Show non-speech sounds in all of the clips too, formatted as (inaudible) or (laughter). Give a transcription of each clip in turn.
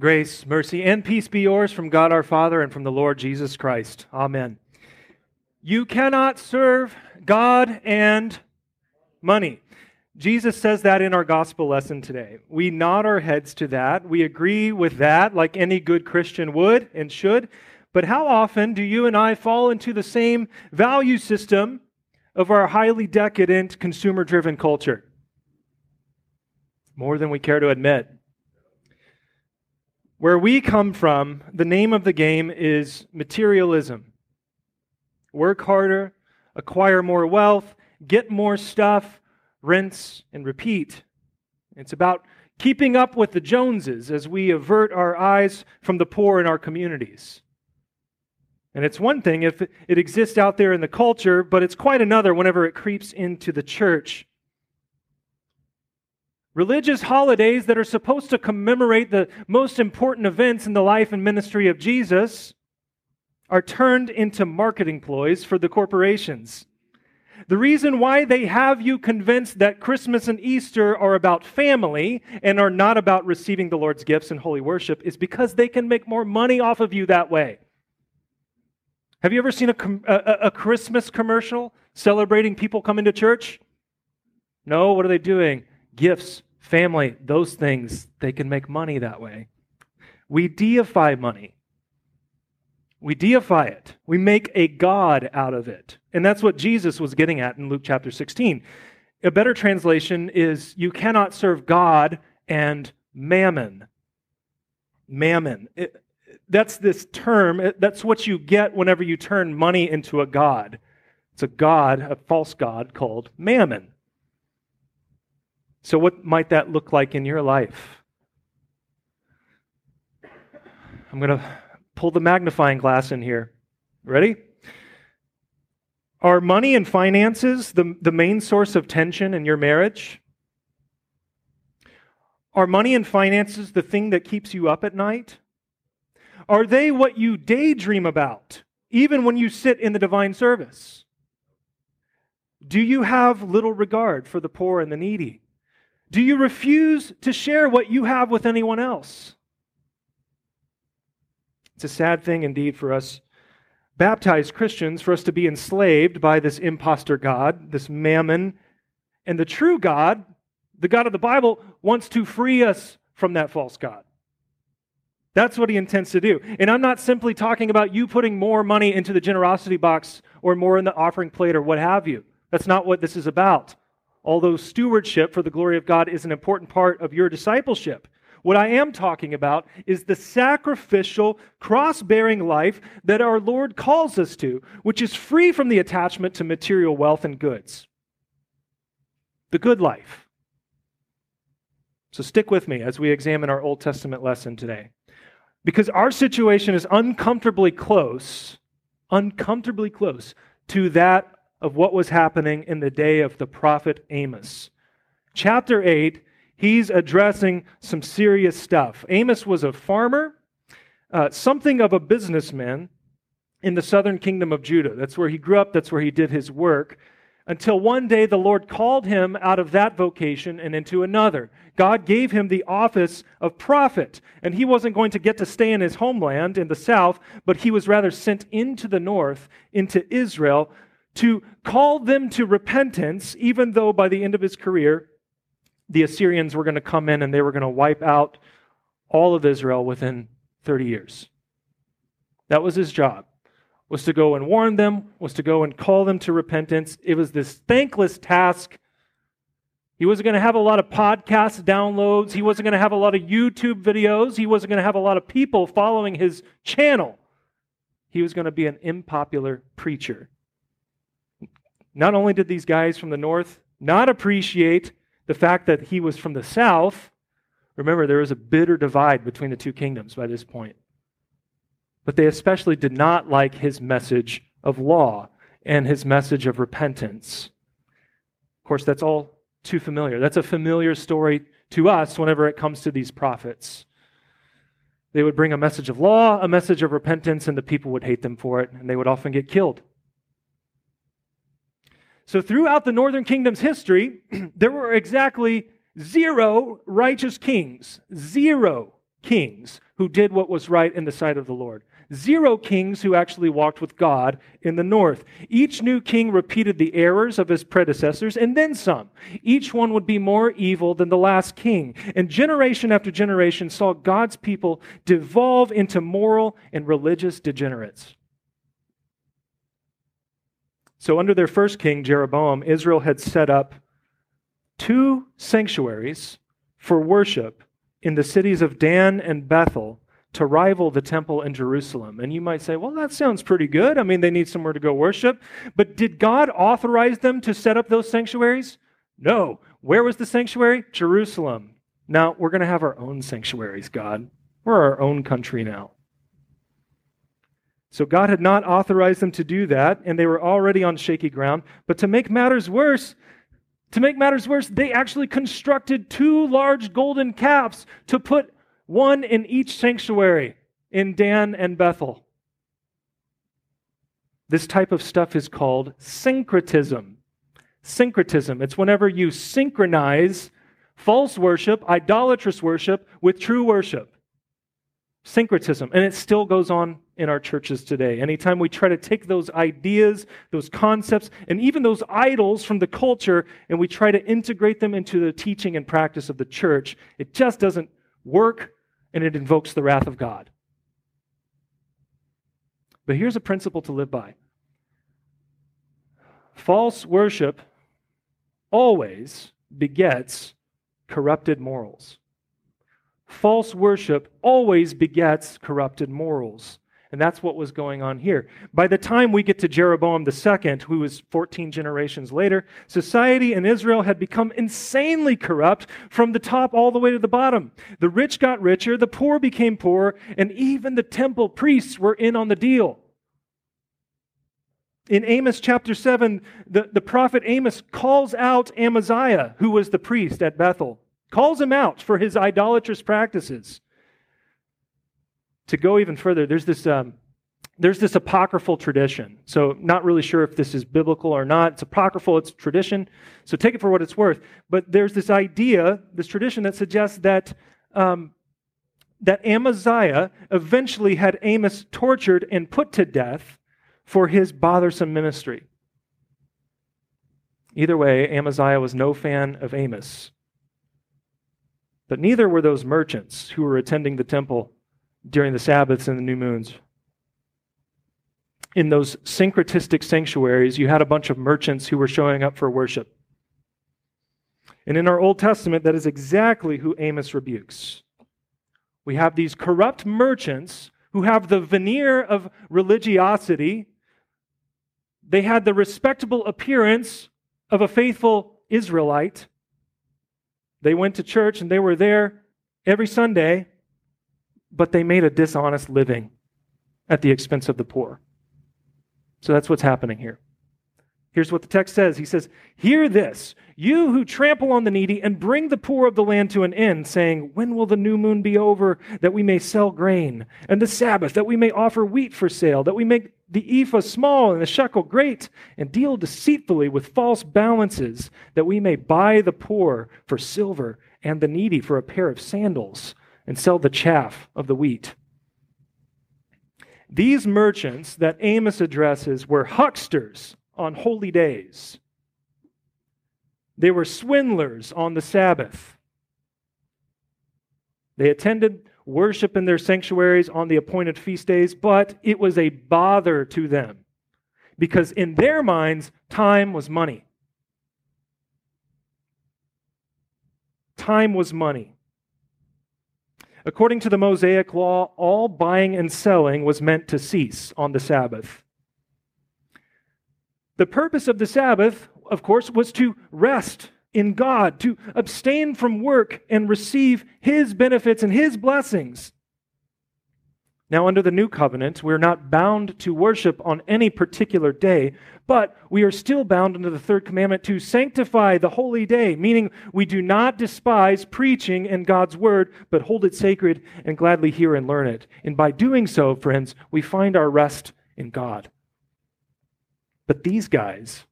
Grace, mercy, and peace be yours from God our Father and from the Lord Jesus Christ. Amen. You cannot serve God and money. Jesus says that in our gospel lesson today. We nod our heads to that. We agree with that, like any good Christian would and should. But how often do you and I fall into the same value system of our highly decadent, consumer driven culture? More than we care to admit. Where we come from, the name of the game is materialism. Work harder, acquire more wealth, get more stuff, rinse and repeat. It's about keeping up with the Joneses as we avert our eyes from the poor in our communities. And it's one thing if it exists out there in the culture, but it's quite another whenever it creeps into the church. Religious holidays that are supposed to commemorate the most important events in the life and ministry of Jesus are turned into marketing ploys for the corporations. The reason why they have you convinced that Christmas and Easter are about family and are not about receiving the Lord's gifts and holy worship is because they can make more money off of you that way. Have you ever seen a, a, a Christmas commercial celebrating people coming to church? No, what are they doing? Gifts, family, those things, they can make money that way. We deify money. We deify it. We make a God out of it. And that's what Jesus was getting at in Luke chapter 16. A better translation is you cannot serve God and mammon. Mammon. It, that's this term, uh, that's what you get whenever you turn money into a God. It's a God, a false God called mammon. So, what might that look like in your life? I'm going to pull the magnifying glass in here. Ready? Are money and finances the, the main source of tension in your marriage? Are money and finances the thing that keeps you up at night? Are they what you daydream about, even when you sit in the divine service? Do you have little regard for the poor and the needy? Do you refuse to share what you have with anyone else? It's a sad thing indeed for us baptized Christians for us to be enslaved by this impostor God, this mammon. And the true God, the God of the Bible, wants to free us from that false God. That's what he intends to do. And I'm not simply talking about you putting more money into the generosity box or more in the offering plate or what have you. That's not what this is about although stewardship for the glory of God is an important part of your discipleship. What I am talking about is the sacrificial, cross bearing life that our Lord calls us to, which is free from the attachment to material wealth and goods. The good life. So stick with me as we examine our Old Testament lesson today. Because our situation is uncomfortably close, uncomfortably close to that of what was happening in the day of the prophet Amos. Chapter 8, he's addressing some serious stuff. Amos was a farmer, uh, something of a businessman in the southern kingdom of Judah. That's where he grew up, that's where he did his work. Until one day the Lord called him out of that vocation and into another. God gave him the office of prophet, and he wasn't going to get to stay in his homeland in the south, but he was rather sent into the north, into Israel, to call them to repentance, even though by the end of his career, the Assyrians were going to come in and they were going to wipe out all of Israel within 30 years. That was his job. Was to go and warn them, was to go and call them to repentance. It was this thankless task. He wasn't going to have a lot of podcast downloads. He wasn't going to have a lot of YouTube videos. He wasn't going to have a lot of people following his channel. He was going to be an unpopular preacher. Not only did these guys from the north not appreciate the fact that he was from the south, remember, there was a bitter divide between the two kingdoms by this point. But they especially did not like his message of law and his message of repentance. Of course, that's all too familiar. That's a familiar story to us whenever it comes to these prophets. They would bring a message of law, a message of repentance, and the people would hate them for it, and they would often get killed. So, throughout the northern kingdom's history, (clears throat) there were exactly zero righteous kings. Zero kings who did what was right in the sight of the Lord. Zero kings who actually walked with God in the north. Each new king repeated the errors of his predecessors and then some. Each one would be more evil than the last king. And generation after generation saw God's people devolve into moral and religious degenerates. So, under their first king, Jeroboam, Israel had set up two sanctuaries for worship in the cities of Dan and Bethel to rival the temple in Jerusalem. And you might say, well, that sounds pretty good. I mean, they need somewhere to go worship. But did God authorize them to set up those sanctuaries? No. Where was the sanctuary? Jerusalem. Now, we're going to have our own sanctuaries, God. We're our own country now. So God had not authorized them to do that, and they were already on shaky ground. But to make matters worse, to make matters worse, they actually constructed two large golden calves to put one in each sanctuary in Dan and Bethel. This type of stuff is called syncretism. Syncretism. It's whenever you synchronize false worship, idolatrous worship, with true worship syncretism. And it still goes on in our churches today. Anytime we try to take those ideas, those concepts, and even those idols from the culture, and we try to integrate them into the teaching and practice of the church, it just doesn't work and it invokes the wrath of God. But here's a principle to live by false worship always begets corrupted morals false worship always begets corrupted morals. And that's what was going on here. By the time we get to Jeroboam II, who was 14 generations later, society in Israel had become insanely corrupt from the top all the way to the bottom. The rich got richer, the poor became poor, and even the temple priests were in on the deal. In Amos chapter 7, the, the prophet Amos calls out Amaziah, who was the priest at Bethel calls him out for his idolatrous practices. To go even further, there's this, um, there's this apocryphal tradition. So, not really sure if this is biblical or not. It's apocryphal, it's tradition. So, take it for what it's worth. But there's this idea, this tradition that suggests that. Um, that Amaziah eventually had Amos tortured and put to death for his bothersome ministry. Either way, Amaziah was no fan of Amos. But neither were those merchants who were attending the temple during the Sabbaths and the new moons. In those syncretistic sanctuaries, you had a bunch of merchants who were showing up for worship. And in our Old Testament, that is exactly who Amos rebukes. We have these corrupt merchants who have the veneer of religiosity. They had the respectable appearance of a faithful Israelite, they went to church and they were there every Sunday, but they made a dishonest living at the expense of the poor. So that's what's happening here. Here's what the text says He says, Hear this, you who trample on the needy and bring the poor of the land to an end, saying, When will the new moon be over, that we may sell grain, and the Sabbath, that we may offer wheat for sale, that we make the ephah small and the shekel great, and deal deceitfully with false balances, that we may buy the poor for silver and the needy for a pair of sandals, and sell the chaff of the wheat. These merchants that Amos addresses were hucksters on holy days. They were swindlers on the Sabbath. They attended worship in their sanctuaries on the appointed feast days, but it was a bother to them because in their minds, time was money. Time was money. According to the Mosaic law, all buying and selling was meant to cease on the Sabbath. The purpose of the Sabbath, of course, was to rest in God, to abstain from work and receive His benefits and His blessings. Now, under the new covenant, we're not bound to worship on any particular day, but we are still bound under the third commandment to sanctify the holy day, meaning we do not despise preaching and God's word, but hold it sacred and gladly hear and learn it. And by doing so, friends, we find our rest in God. But these guys,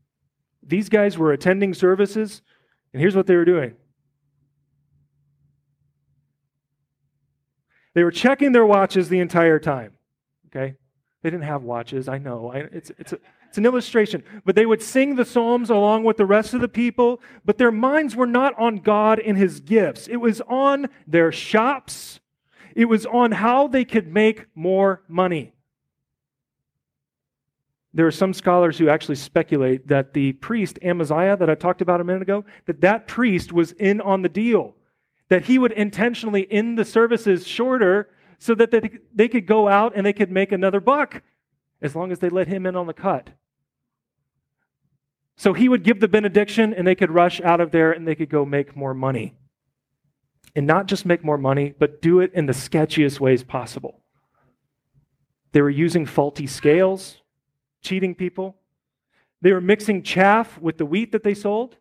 these guys were attending services and here's what they were doing They were checking their watches the entire time. Okay? They didn't have watches, I know. I, it's, it's, a, it's an illustration. But they would sing the Psalms along with the rest of the people, but their minds were not on God and His gifts. It was on their shops, it was on how they could make more money. There are some scholars who actually speculate that the priest Amaziah that I talked about a minute ago, that that priest was in on the deal, that he would intentionally end the services shorter so that they, could go out and they could make another buck as long as they let him in on the cut. So he would give the benediction and they could rush out of there and they could go make more money. And not just make more money, but do it in the sketchiest ways possible. They were using faulty scales cheating people. They were mixing chaff with the wheat that they sold.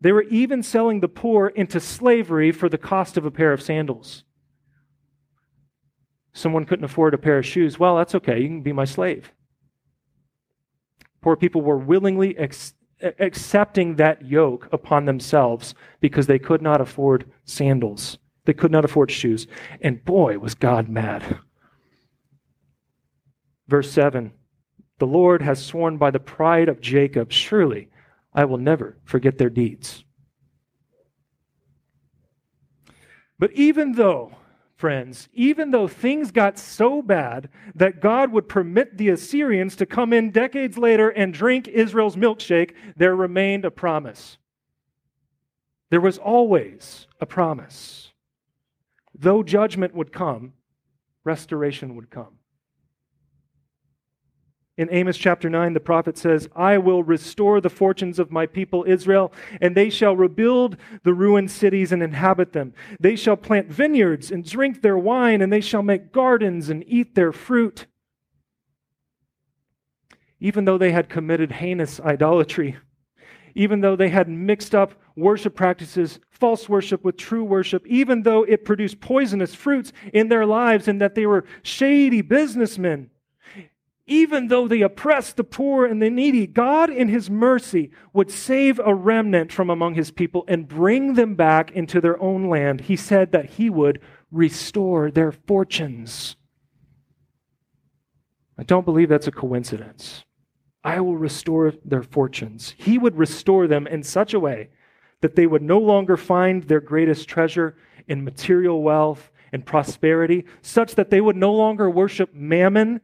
They were even selling the poor into slavery for the cost of a pair of sandals. Someone couldn't afford a pair of shoes. Well, that's okay. You can be my slave. Poor people were willingly ex- accepting that yoke upon themselves because they could not afford sandals. They could not afford shoes. And boy, was God mad. Verse 7 The Lord has sworn by the pride of Jacob, surely I will never forget their deeds. But even though, friends, even though things got so bad that God would permit the Assyrians to come in decades later and drink Israel's milkshake, there remained a promise. There was always a promise. Though judgment would come, restoration would come. In Amos chapter 9, the prophet says, I will restore the fortunes of my people Israel, and they shall rebuild the ruined cities and inhabit them. They shall plant vineyards and drink their wine, and they shall make gardens and eat their fruit. Even though they had committed heinous idolatry, even though they had mixed up worship practices, false worship with true worship, even though it produced poisonous fruits in their lives and that they were shady businessmen even though they oppressed the poor and the needy, God in his mercy would save a remnant from among his people and bring them back into their own land. He said that he would restore their fortunes. I don't believe that's a coincidence. I will restore their fortunes. He would restore them in such a way that they would no longer find their greatest treasure in material wealth and prosperity, such that they would no longer worship mammon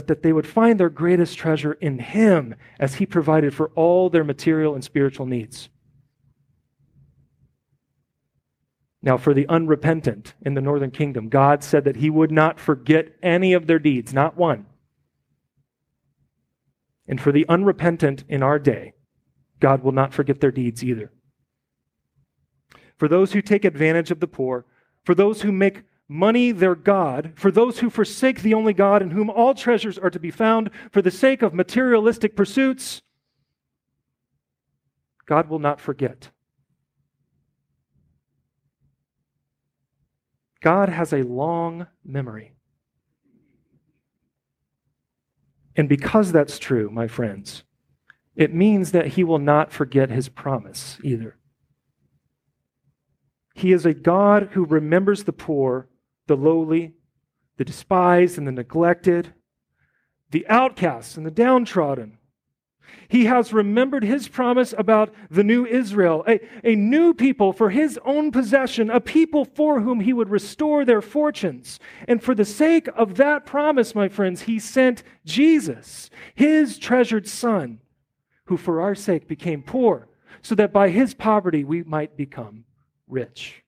but that they would find their greatest treasure in Him as He provided for all their material and spiritual needs. Now, for the unrepentant in the northern kingdom, God said that He would not forget any of their deeds, not one. And for the unrepentant in our day, God will not forget their deeds either. For those who take advantage of the poor, for those who make money their God, for those who forsake the only God in whom all treasures are to be found, for the sake of materialistic pursuits, God will not forget. God has a long memory. And because that's true, my friends, it means that he will not forget his promise either. He is a God who remembers the poor the lowly, the despised and the neglected, the outcasts and the downtrodden. He has remembered his promise about the new Israel, a, a new people for his own possession, a people for whom he would restore their fortunes. And for the sake of that promise, my friends, he sent Jesus, his treasured son, who for our sake became poor, so that by his poverty we might become rich.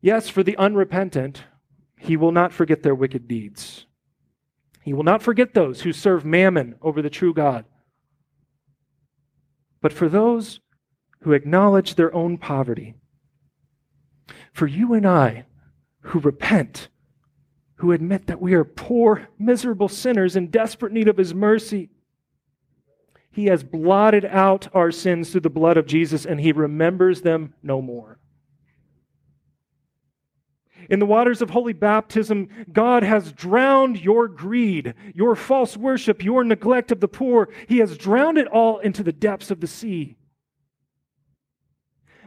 Yes, for the unrepentant, he will not forget their wicked deeds. He will not forget those who serve mammon over the true God. But for those who acknowledge their own poverty, for you and I who repent, who admit that we are poor, miserable sinners in desperate need of his mercy, he has blotted out our sins through the blood of Jesus and he remembers them no more. In the waters of holy baptism, God has drowned your greed, your false worship, your neglect of the poor. He has drowned it all into the depths of the sea.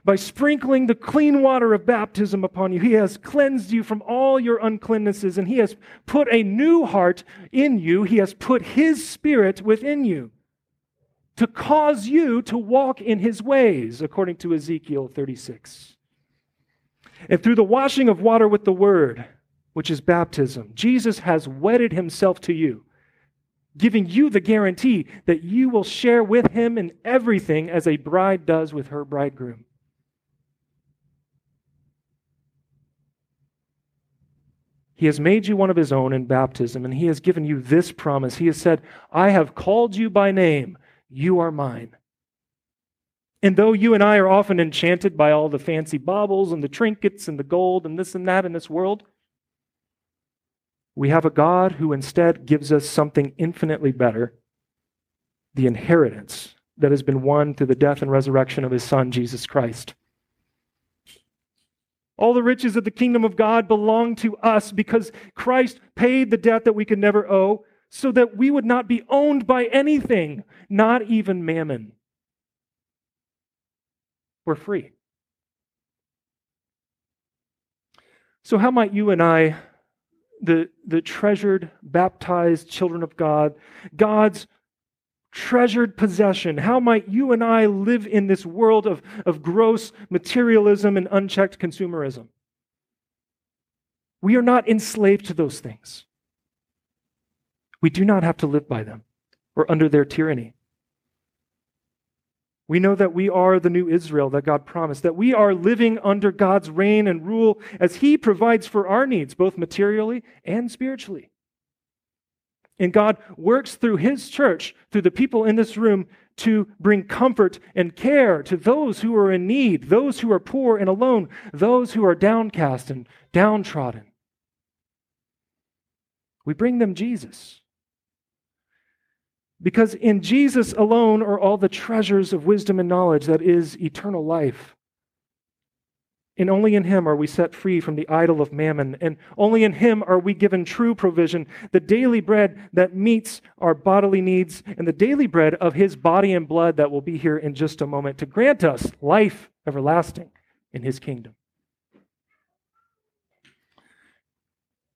by sprinkling the clean water of baptism upon you. He has cleansed you from all your uncleannesses, and He has put a new heart in you. He has put His Spirit within you to cause you to walk in His ways, according to Ezekiel 36. And through the washing of water with the Word, which is baptism, Jesus has wedded Himself to you giving you the guarantee that you will share with him in everything as a bride does with her bridegroom. He has made you one of his own in baptism, and he has given you this promise. He has said, I have called you by name, you are mine. And though you and I are often enchanted by all the fancy baubles and the trinkets and the gold and this and that in this world, we have a God who instead gives us something infinitely better the inheritance that has been won through the death and resurrection of his Son, Jesus Christ. All the riches of the kingdom of God belong to us because Christ paid the debt that we could never owe so that we would not be owned by anything, not even mammon. We're free. So, how might you and I the, the treasured, baptized children of God, God's treasured possession. How might you and I live in this world of, of gross materialism and unchecked consumerism? We are not enslaved to those things. We do not have to live by them or under their tyranny. We know that we are the new Israel that God promised, that we are living under God's reign and rule as He provides for our needs, both materially and spiritually. And God works through His church, through the people in this room, to bring comfort and care to those who are in need, those who are poor and alone, those who are downcast and downtrodden. We bring them Jesus. Because in Jesus alone are all the treasures of wisdom and knowledge that is eternal life. And only in Him are we set free from the idol of mammon. And only in Him are we given true provision, the daily bread that meets our bodily needs, and the daily bread of His body and blood that will be here in just a moment to grant us life everlasting in His kingdom.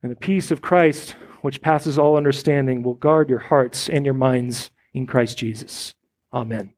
And the peace of Christ which passes all understanding, will guard your hearts and your minds in Christ Jesus. Amen.